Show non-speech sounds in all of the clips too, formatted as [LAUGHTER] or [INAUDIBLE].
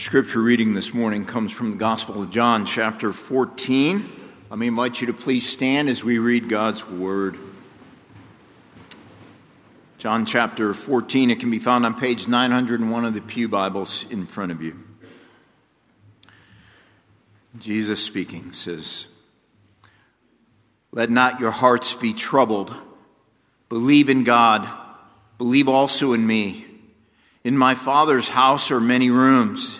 scripture reading this morning comes from the Gospel of John, chapter 14. Let me invite you to please stand as we read God's Word. John chapter 14, it can be found on page 901 of the Pew Bibles in front of you. Jesus speaking says, Let not your hearts be troubled. Believe in God, believe also in me. In my Father's house are many rooms.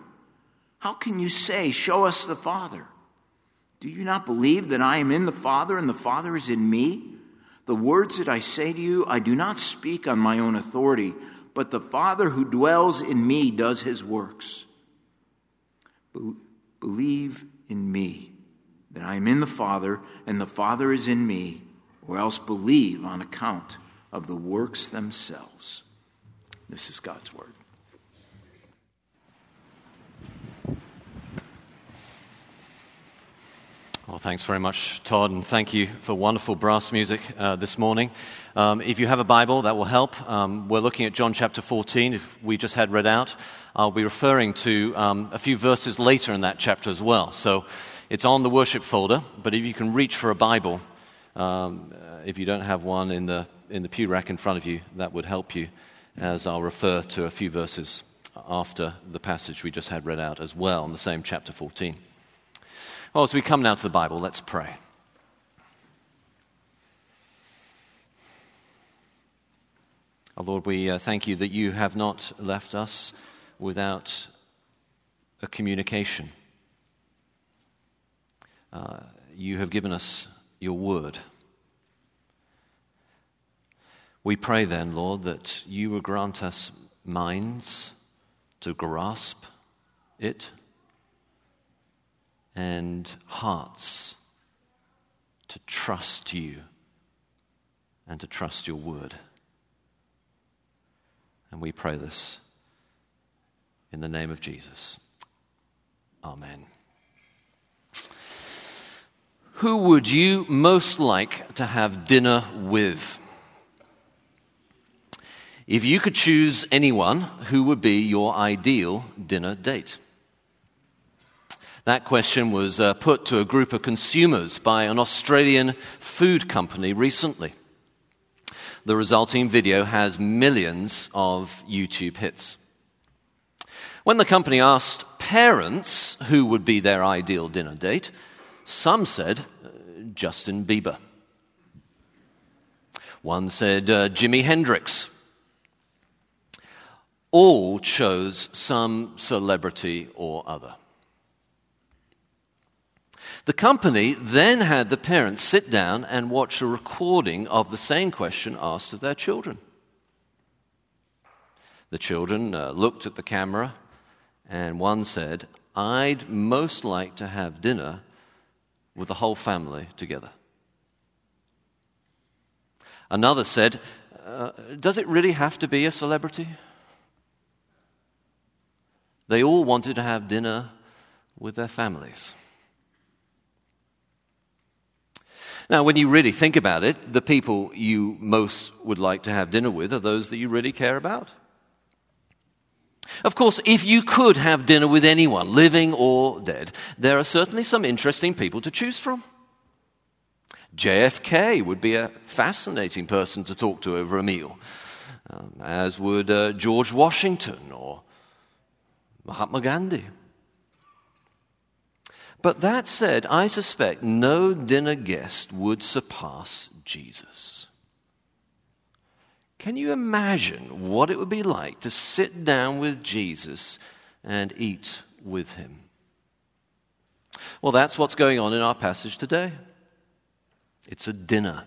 How can you say, Show us the Father? Do you not believe that I am in the Father and the Father is in me? The words that I say to you, I do not speak on my own authority, but the Father who dwells in me does his works. Be- believe in me that I am in the Father and the Father is in me, or else believe on account of the works themselves. This is God's Word. Well, thanks very much, Todd, and thank you for wonderful brass music uh, this morning. Um, if you have a Bible, that will help. Um, we're looking at John chapter 14, if we just had read out. I'll be referring to um, a few verses later in that chapter as well. So it's on the worship folder, but if you can reach for a Bible, um, uh, if you don't have one in the, in the pew rack in front of you, that would help you as I'll refer to a few verses after the passage we just had read out as well in the same chapter 14. Well, as we come now to the Bible, let's pray. Our Lord, we uh, thank you that you have not left us without a communication. Uh, you have given us your word. We pray then, Lord, that you will grant us minds to grasp it and hearts to trust you and to trust your word. And we pray this in the name of Jesus. Amen. Who would you most like to have dinner with? If you could choose anyone, who would be your ideal dinner date? That question was uh, put to a group of consumers by an Australian food company recently. The resulting video has millions of YouTube hits. When the company asked parents who would be their ideal dinner date, some said uh, Justin Bieber. One said uh, Jimi Hendrix all chose some celebrity or other. The company then had the parents sit down and watch a recording of the same question asked of their children. The children uh, looked at the camera, and one said, I'd most like to have dinner with the whole family together. Another said, uh, Does it really have to be a celebrity? They all wanted to have dinner with their families. Now, when you really think about it, the people you most would like to have dinner with are those that you really care about. Of course, if you could have dinner with anyone, living or dead, there are certainly some interesting people to choose from. JFK would be a fascinating person to talk to over a meal, um, as would uh, George Washington or Mahatma Gandhi. But that said, I suspect no dinner guest would surpass Jesus. Can you imagine what it would be like to sit down with Jesus and eat with him? Well, that's what's going on in our passage today. It's a dinner.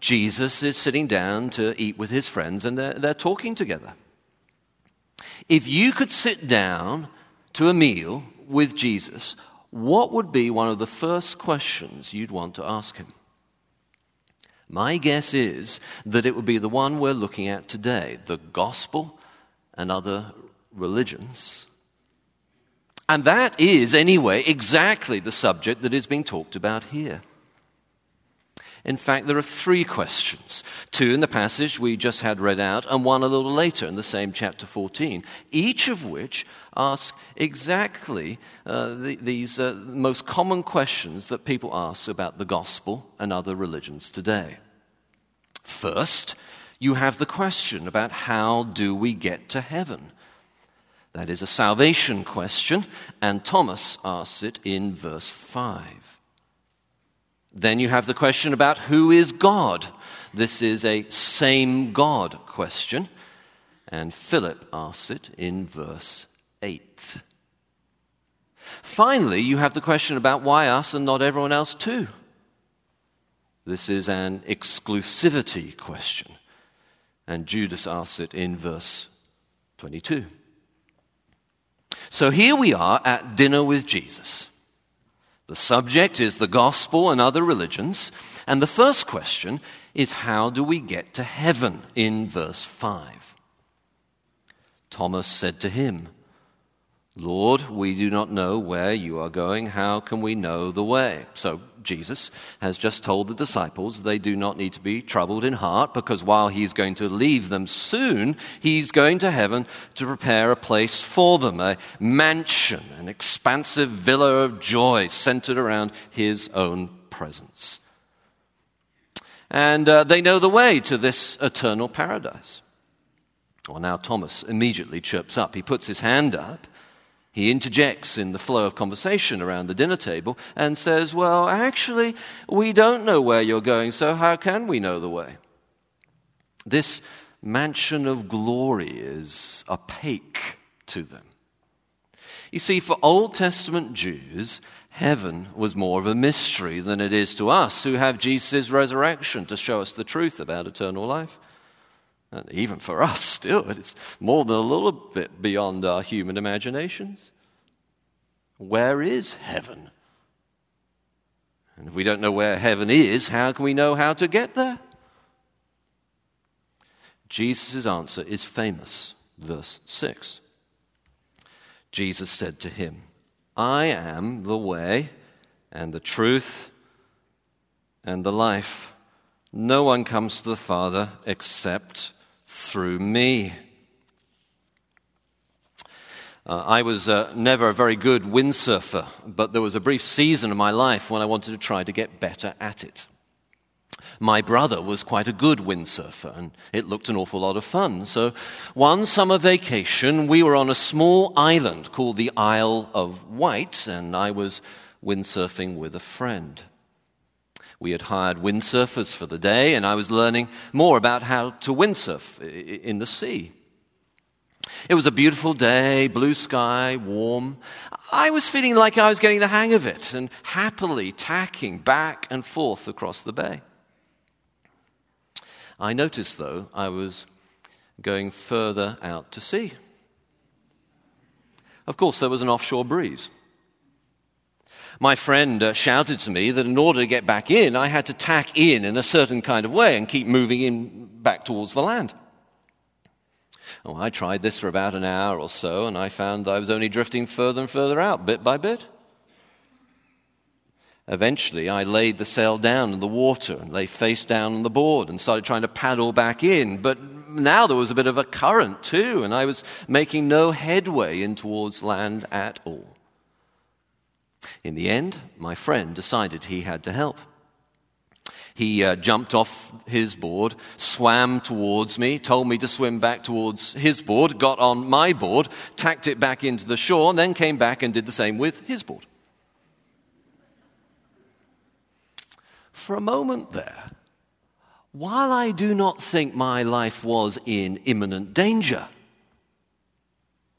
Jesus is sitting down to eat with his friends and they're, they're talking together. If you could sit down to a meal with Jesus, what would be one of the first questions you'd want to ask him? My guess is that it would be the one we're looking at today the gospel and other religions. And that is, anyway, exactly the subject that is being talked about here. In fact, there are three questions two in the passage we just had read out, and one a little later in the same chapter 14, each of which ask exactly uh, the, these uh, most common questions that people ask about the gospel and other religions today. First, you have the question about how do we get to heaven? That is a salvation question, and Thomas asks it in verse 5. Then you have the question about who is God? This is a same God question, and Philip asks it in verse 8. Finally, you have the question about why us and not everyone else too. This is an exclusivity question, and Judas asks it in verse 22. So here we are at dinner with Jesus. The subject is the gospel and other religions, and the first question is how do we get to heaven in verse 5? Thomas said to him, Lord, we do not know where you are going. How can we know the way? So Jesus has just told the disciples they do not need to be troubled in heart because while he's going to leave them soon, he's going to heaven to prepare a place for them, a mansion, an expansive villa of joy centered around his own presence. And uh, they know the way to this eternal paradise. Well, now Thomas immediately chirps up. He puts his hand up he interjects in the flow of conversation around the dinner table and says, Well, actually, we don't know where you're going, so how can we know the way? This mansion of glory is opaque to them. You see, for Old Testament Jews, heaven was more of a mystery than it is to us who have Jesus' resurrection to show us the truth about eternal life. And even for us, still, it's more than a little bit beyond our human imaginations. Where is heaven? And if we don't know where heaven is, how can we know how to get there? Jesus' answer is famous. Verse 6. Jesus said to him, I am the way and the truth and the life. No one comes to the Father except through me. Uh, I was uh, never a very good windsurfer, but there was a brief season of my life when I wanted to try to get better at it. My brother was quite a good windsurfer, and it looked an awful lot of fun. So, one summer vacation, we were on a small island called the Isle of Wight, and I was windsurfing with a friend. We had hired windsurfers for the day, and I was learning more about how to windsurf in the sea. It was a beautiful day, blue sky, warm. I was feeling like I was getting the hang of it and happily tacking back and forth across the bay. I noticed, though, I was going further out to sea. Of course, there was an offshore breeze. My friend uh, shouted to me that in order to get back in, I had to tack in in a certain kind of way and keep moving in back towards the land. Oh, I tried this for about an hour or so, and I found I was only drifting further and further out, bit by bit. Eventually, I laid the sail down in the water and lay face down on the board and started trying to paddle back in. But now there was a bit of a current too, and I was making no headway in towards land at all. In the end, my friend decided he had to help. He uh, jumped off his board, swam towards me, told me to swim back towards his board, got on my board, tacked it back into the shore, and then came back and did the same with his board. For a moment there, while I do not think my life was in imminent danger,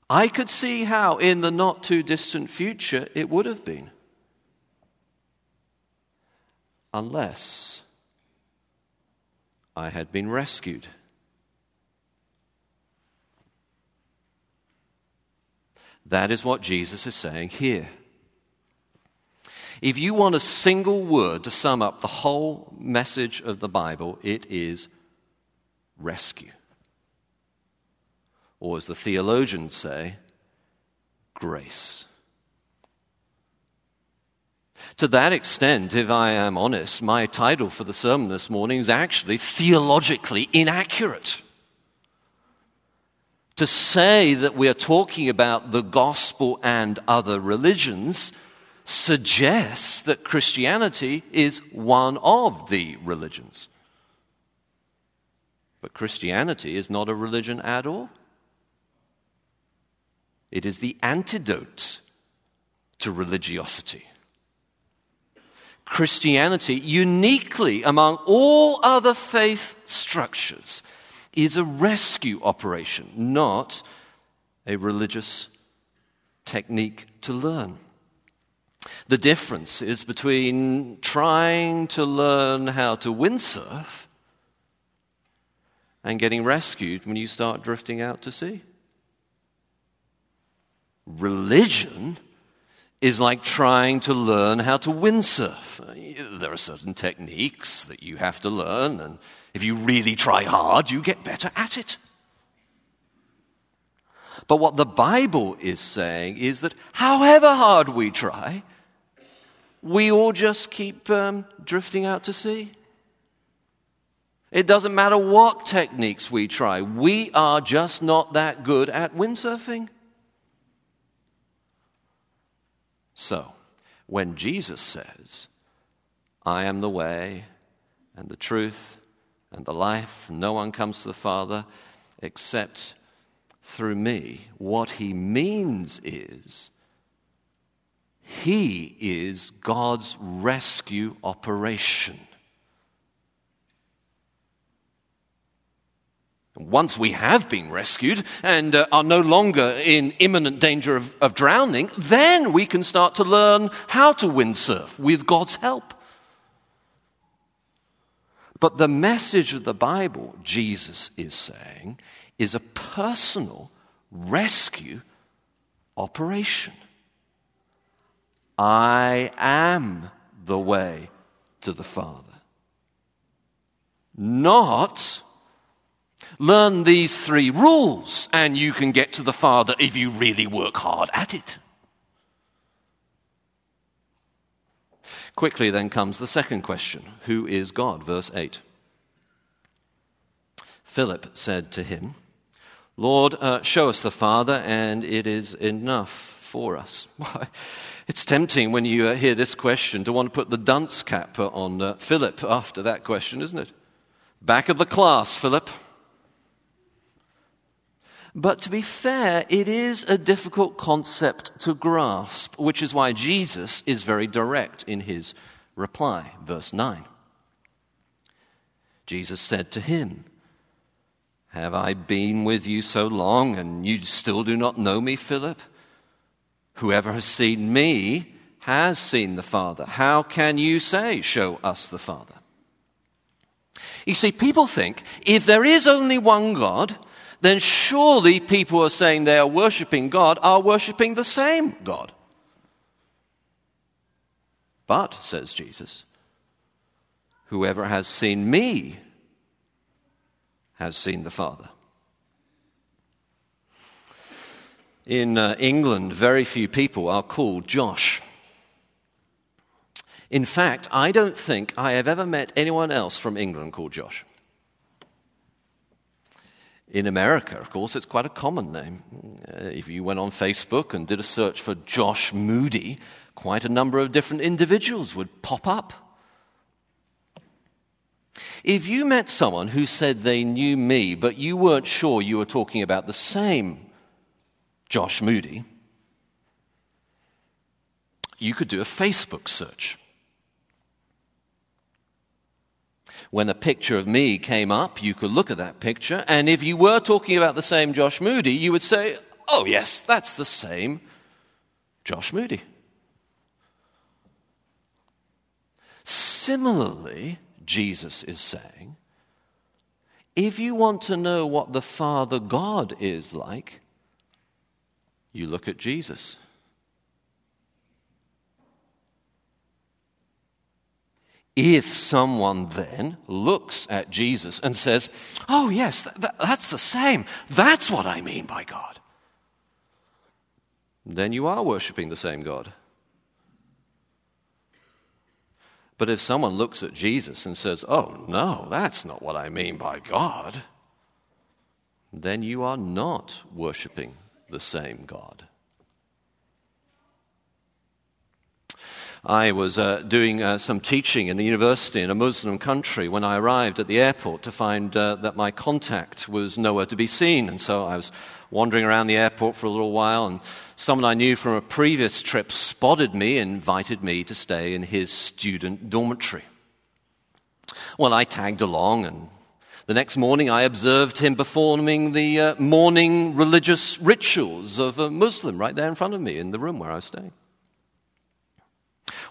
I could see how, in the not too distant future, it would have been. Unless I had been rescued. That is what Jesus is saying here. If you want a single word to sum up the whole message of the Bible, it is rescue. Or, as the theologians say, grace. To that extent, if I am honest, my title for the sermon this morning is actually theologically inaccurate. To say that we are talking about the gospel and other religions suggests that Christianity is one of the religions. But Christianity is not a religion at all. It is the antidote to religiosity. Christianity, uniquely among all other faith structures, is a rescue operation, not a religious technique to learn. The difference is between trying to learn how to windsurf and getting rescued when you start drifting out to sea. Religion is like trying to learn how to windsurf. There are certain techniques that you have to learn, and if you really try hard, you get better at it. But what the Bible is saying is that however hard we try, we all just keep um, drifting out to sea. It doesn't matter what techniques we try, we are just not that good at windsurfing. So, when Jesus says, I am the way and the truth and the life, no one comes to the Father except through me, what he means is he is God's rescue operation. Once we have been rescued and uh, are no longer in imminent danger of, of drowning, then we can start to learn how to windsurf with God's help. But the message of the Bible, Jesus is saying, is a personal rescue operation. I am the way to the Father. Not Learn these three rules, and you can get to the Father if you really work hard at it. Quickly, then comes the second question Who is God? Verse 8. Philip said to him, Lord, uh, show us the Father, and it is enough for us. [LAUGHS] It's tempting when you uh, hear this question to want to put the dunce cap on uh, Philip after that question, isn't it? Back of the class, Philip. But to be fair, it is a difficult concept to grasp, which is why Jesus is very direct in his reply. Verse 9. Jesus said to him, Have I been with you so long, and you still do not know me, Philip? Whoever has seen me has seen the Father. How can you say, Show us the Father? You see, people think if there is only one God, then surely people who are saying they are worshipping God are worshipping the same God. But, says Jesus, whoever has seen me has seen the Father. In uh, England, very few people are called Josh. In fact, I don't think I have ever met anyone else from England called Josh. In America, of course, it's quite a common name. Uh, if you went on Facebook and did a search for Josh Moody, quite a number of different individuals would pop up. If you met someone who said they knew me, but you weren't sure you were talking about the same Josh Moody, you could do a Facebook search. When a picture of me came up, you could look at that picture, and if you were talking about the same Josh Moody, you would say, Oh, yes, that's the same Josh Moody. Similarly, Jesus is saying, if you want to know what the Father God is like, you look at Jesus. If someone then looks at Jesus and says, Oh, yes, th- th- that's the same, that's what I mean by God, then you are worshiping the same God. But if someone looks at Jesus and says, Oh, no, that's not what I mean by God, then you are not worshiping the same God. I was uh, doing uh, some teaching in a university in a Muslim country when I arrived at the airport to find uh, that my contact was nowhere to be seen. And so I was wandering around the airport for a little while, and someone I knew from a previous trip spotted me and invited me to stay in his student dormitory. Well, I tagged along, and the next morning I observed him performing the uh, morning religious rituals of a Muslim right there in front of me in the room where I was staying.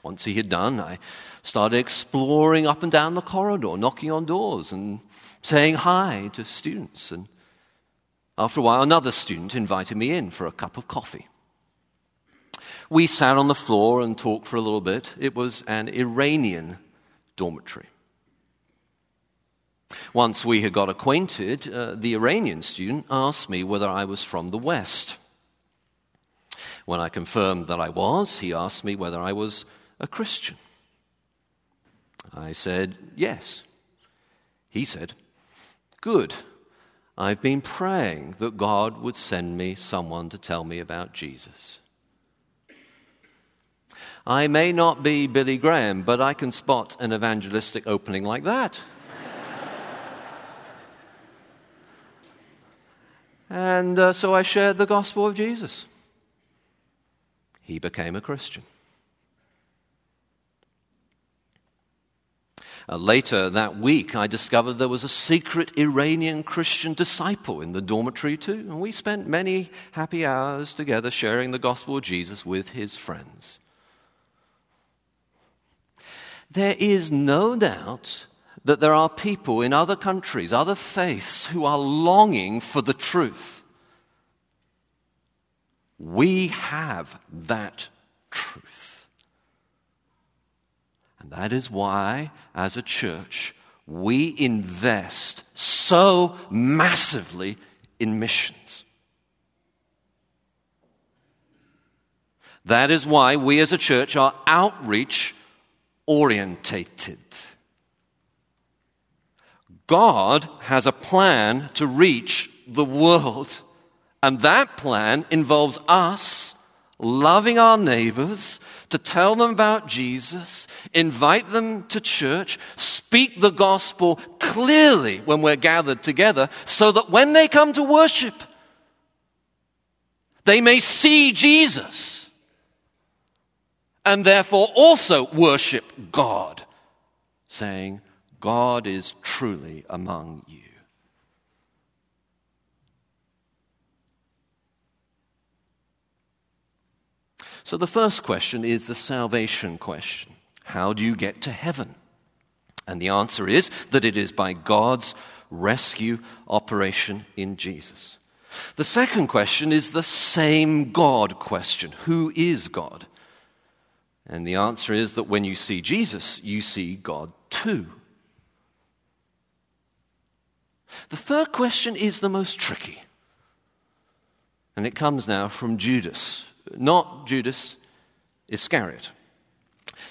Once he had done, I started exploring up and down the corridor, knocking on doors and saying hi to students. And after a while, another student invited me in for a cup of coffee. We sat on the floor and talked for a little bit. It was an Iranian dormitory. Once we had got acquainted, uh, the Iranian student asked me whether I was from the West. When I confirmed that I was, he asked me whether I was a Christian. I said, Yes. He said, Good. I've been praying that God would send me someone to tell me about Jesus. I may not be Billy Graham, but I can spot an evangelistic opening like that. and uh, so I shared the gospel of Jesus. He became a Christian. Uh, later that week, I discovered there was a secret Iranian Christian disciple in the dormitory, too, and we spent many happy hours together sharing the gospel of Jesus with his friends. There is no doubt that there are people in other countries, other faiths, who are longing for the truth. We have that truth. And that is why, as a church, we invest so massively in missions. That is why we as a church are outreach orientated. God has a plan to reach the world, and that plan involves us loving our neighbors, to tell them about Jesus, invite them to church, speak the gospel clearly when we're gathered together, so that when they come to worship, they may see Jesus and therefore also worship God, saying, God is truly among you. So the first question is the salvation question How do you get to heaven? And the answer is that it is by God's rescue operation in Jesus. The second question is the same God question Who is God? And the answer is that when you see Jesus, you see God too. The third question is the most tricky. And it comes now from Judas, not Judas Iscariot.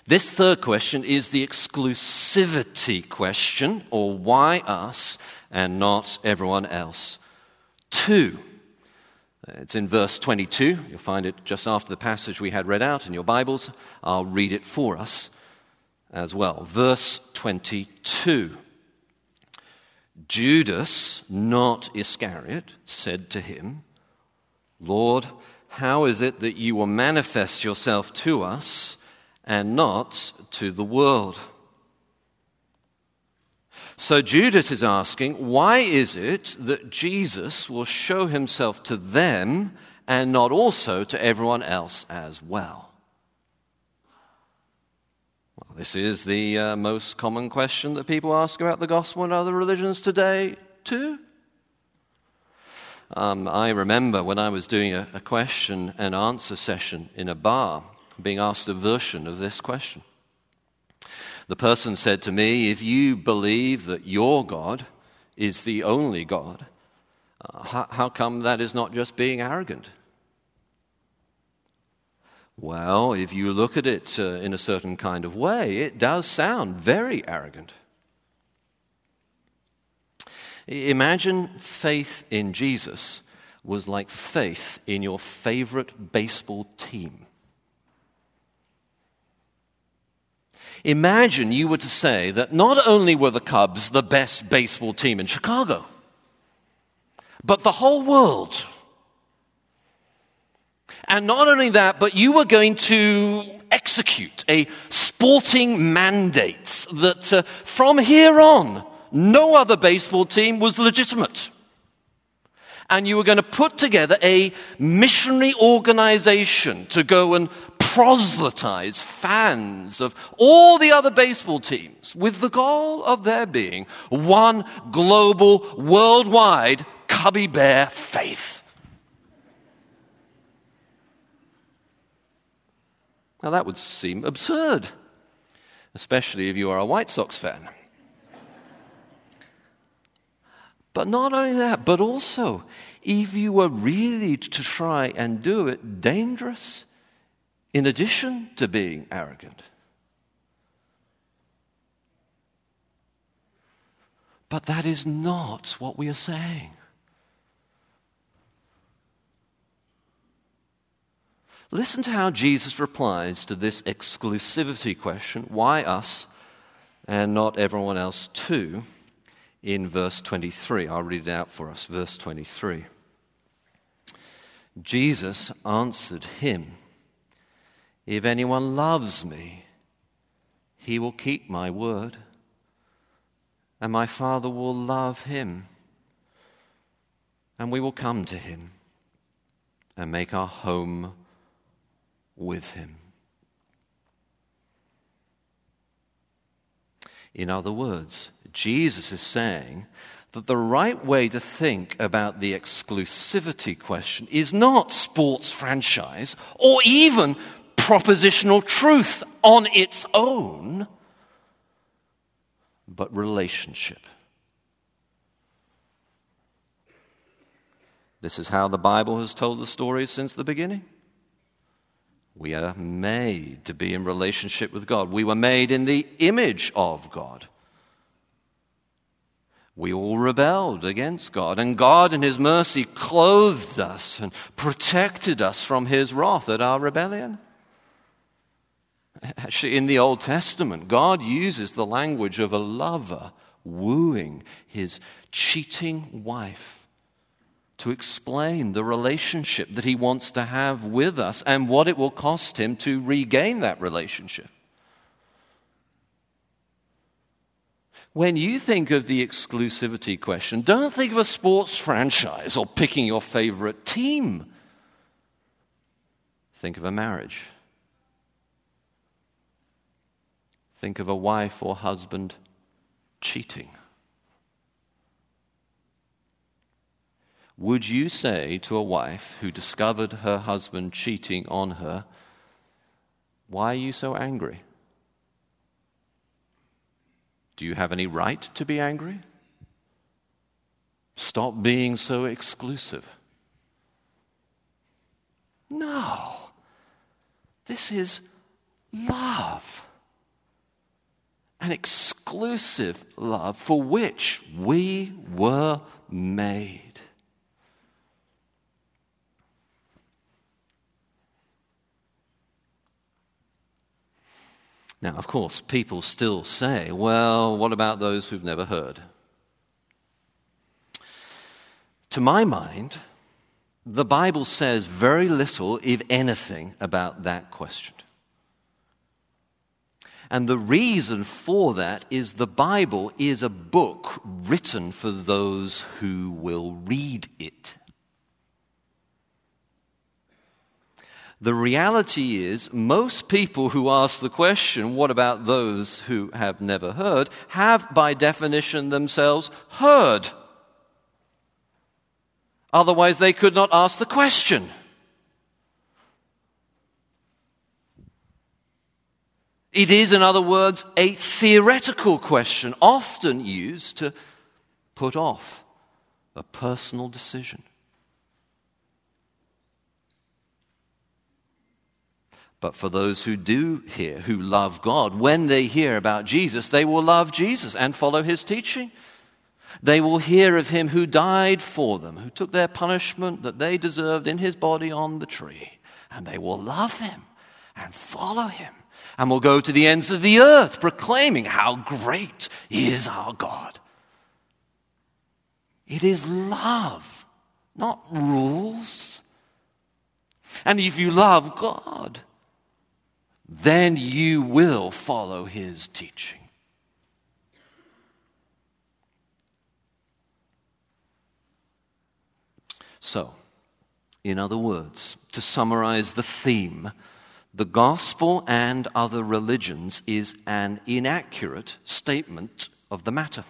This third question is the exclusivity question, or why us and not everyone else? Two. It's in verse 22. You'll find it just after the passage we had read out in your Bibles. I'll read it for us as well. Verse 22. Judas, not Iscariot, said to him, Lord, how is it that you will manifest yourself to us and not to the world? So Judas is asking, why is it that Jesus will show himself to them and not also to everyone else as well? Well, this is the uh, most common question that people ask about the gospel and other religions today, too. Um, I remember when I was doing a, a question and answer session in a bar, being asked a version of this question. The person said to me, If you believe that your God is the only God, uh, how, how come that is not just being arrogant? Well, if you look at it uh, in a certain kind of way, it does sound very arrogant. Imagine faith in Jesus was like faith in your favorite baseball team. Imagine you were to say that not only were the Cubs the best baseball team in Chicago, but the whole world and not only that, but you were going to execute a sporting mandate that uh, from here on, no other baseball team was legitimate. And you were going to put together a missionary organization to go and proselytize fans of all the other baseball teams with the goal of there being one global, worldwide Cubby Bear faith. Now, that would seem absurd, especially if you are a White Sox fan. But not only that, but also, if you were really to try and do it, dangerous in addition to being arrogant. But that is not what we are saying. Listen to how Jesus replies to this exclusivity question why us and not everyone else too? In verse 23. I'll read it out for us. Verse 23. Jesus answered him, If anyone loves me, he will keep my word, and my Father will love him, and we will come to him and make our home with him. In other words, Jesus is saying that the right way to think about the exclusivity question is not sports franchise or even propositional truth on its own, but relationship. This is how the Bible has told the story since the beginning. We are made to be in relationship with God. We were made in the image of God. We all rebelled against God, and God, in His mercy, clothed us and protected us from His wrath at our rebellion. Actually, in the Old Testament, God uses the language of a lover wooing his cheating wife to explain the relationship that he wants to have with us and what it will cost him to regain that relationship. When you think of the exclusivity question, don't think of a sports franchise or picking your favorite team. Think of a marriage. Think of a wife or husband cheating. Would you say to a wife who discovered her husband cheating on her, Why are you so angry? Do you have any right to be angry? Stop being so exclusive. No. This is love. An exclusive love for which we were made. Now, of course, people still say, well, what about those who've never heard? To my mind, the Bible says very little, if anything, about that question. And the reason for that is the Bible is a book written for those who will read it. The reality is, most people who ask the question, what about those who have never heard, have by definition themselves heard. Otherwise, they could not ask the question. It is, in other words, a theoretical question, often used to put off a personal decision. But for those who do hear, who love God, when they hear about Jesus, they will love Jesus and follow his teaching. They will hear of him who died for them, who took their punishment that they deserved in his body on the tree, and they will love him and follow him and will go to the ends of the earth proclaiming how great is our God. It is love, not rules. And if you love God, then you will follow his teaching. So, in other words, to summarize the theme the gospel and other religions is an inaccurate statement of the matter.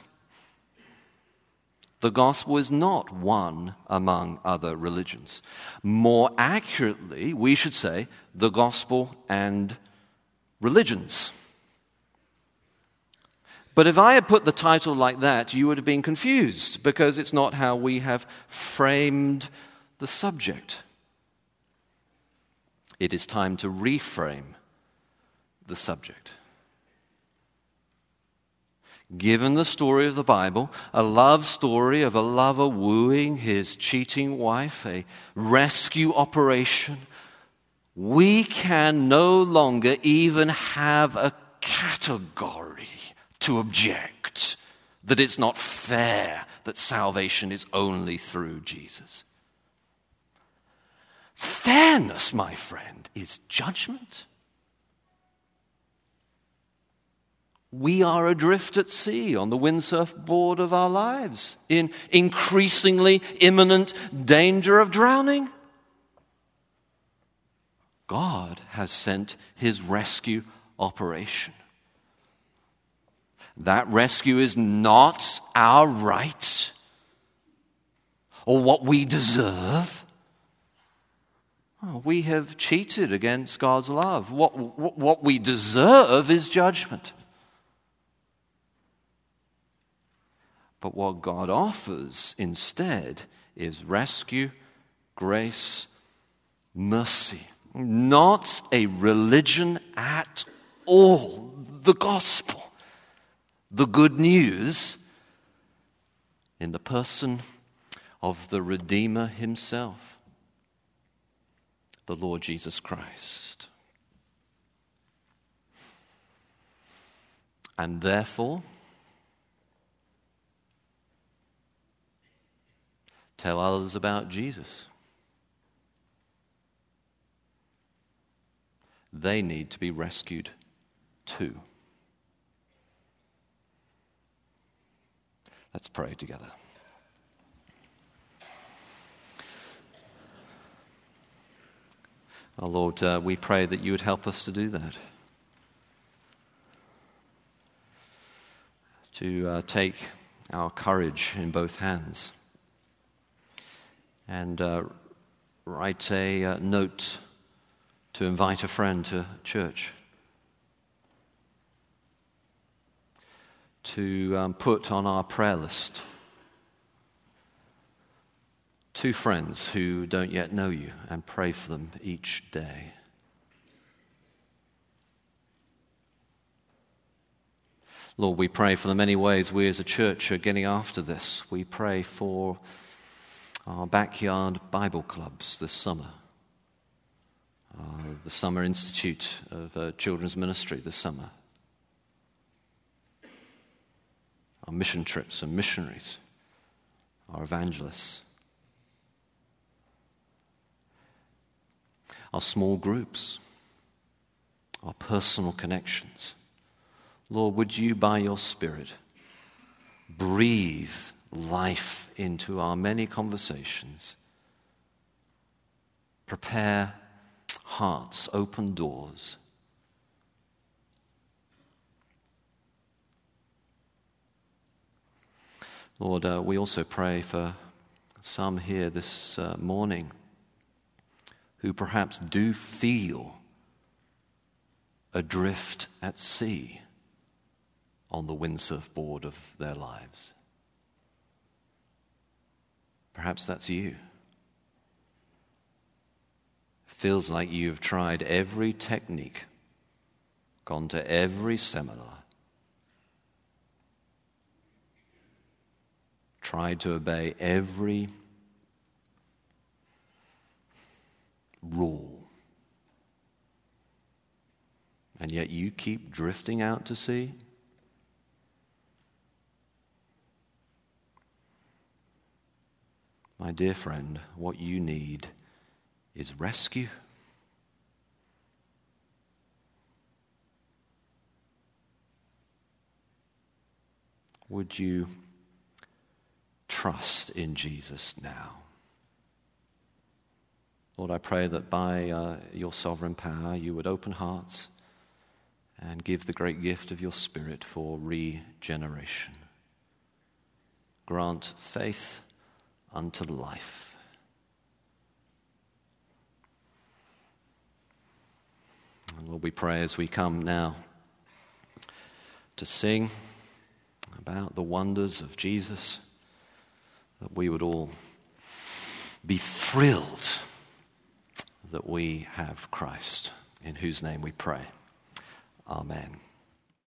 The gospel is not one among other religions. More accurately, we should say the gospel and religions. But if I had put the title like that, you would have been confused because it's not how we have framed the subject it is time to reframe the subject. Given the story of the Bible, a love story of a lover wooing his cheating wife, a rescue operation, we can no longer even have a category to object that it's not fair that salvation is only through Jesus. Fairness, my friend, is judgment. We are adrift at sea on the windsurf board of our lives in increasingly imminent danger of drowning. God has sent his rescue operation. That rescue is not our right or what we deserve. We have cheated against God's love. What, what we deserve is judgment. But what God offers instead is rescue, grace, mercy. Not a religion at all. The gospel, the good news in the person of the Redeemer himself the Lord Jesus Christ. And therefore, tell others about Jesus. They need to be rescued too. Let's pray together. Oh Lord, uh, we pray that you would help us to do that. To uh, take our courage in both hands and uh, write a uh, note to invite a friend to church. To um, put on our prayer list two friends who don't yet know you and pray for them each day. Lord, we pray for the many ways we as a church are getting after this. We pray for our backyard Bible clubs this summer, uh, the Summer Institute of uh, Children's Ministry this summer. Our mission trips and missionaries, our evangelists. Our small groups, our personal connections. Lord, would you, by your Spirit, breathe life into our many conversations? Prepare hearts, open doors. Lord, uh, we also pray for some here this uh, morning who perhaps do feel adrift at sea on the windsurf board of their lives. Perhaps that's you. Feels like you've tried every technique, gone to every seminar, tried to obey every rule. And yet you keep drifting out to sea? My dear friend, what you need is rescue. Would you trust in Jesus now? Lord, I pray that by uh, your sovereign power you would open hearts and give the great gift of your Spirit for regeneration. Grant faith unto life. And Lord, we pray as we come now to sing about the wonders of Jesus that we would all be thrilled that we have Christ, in whose name we pray. Amen.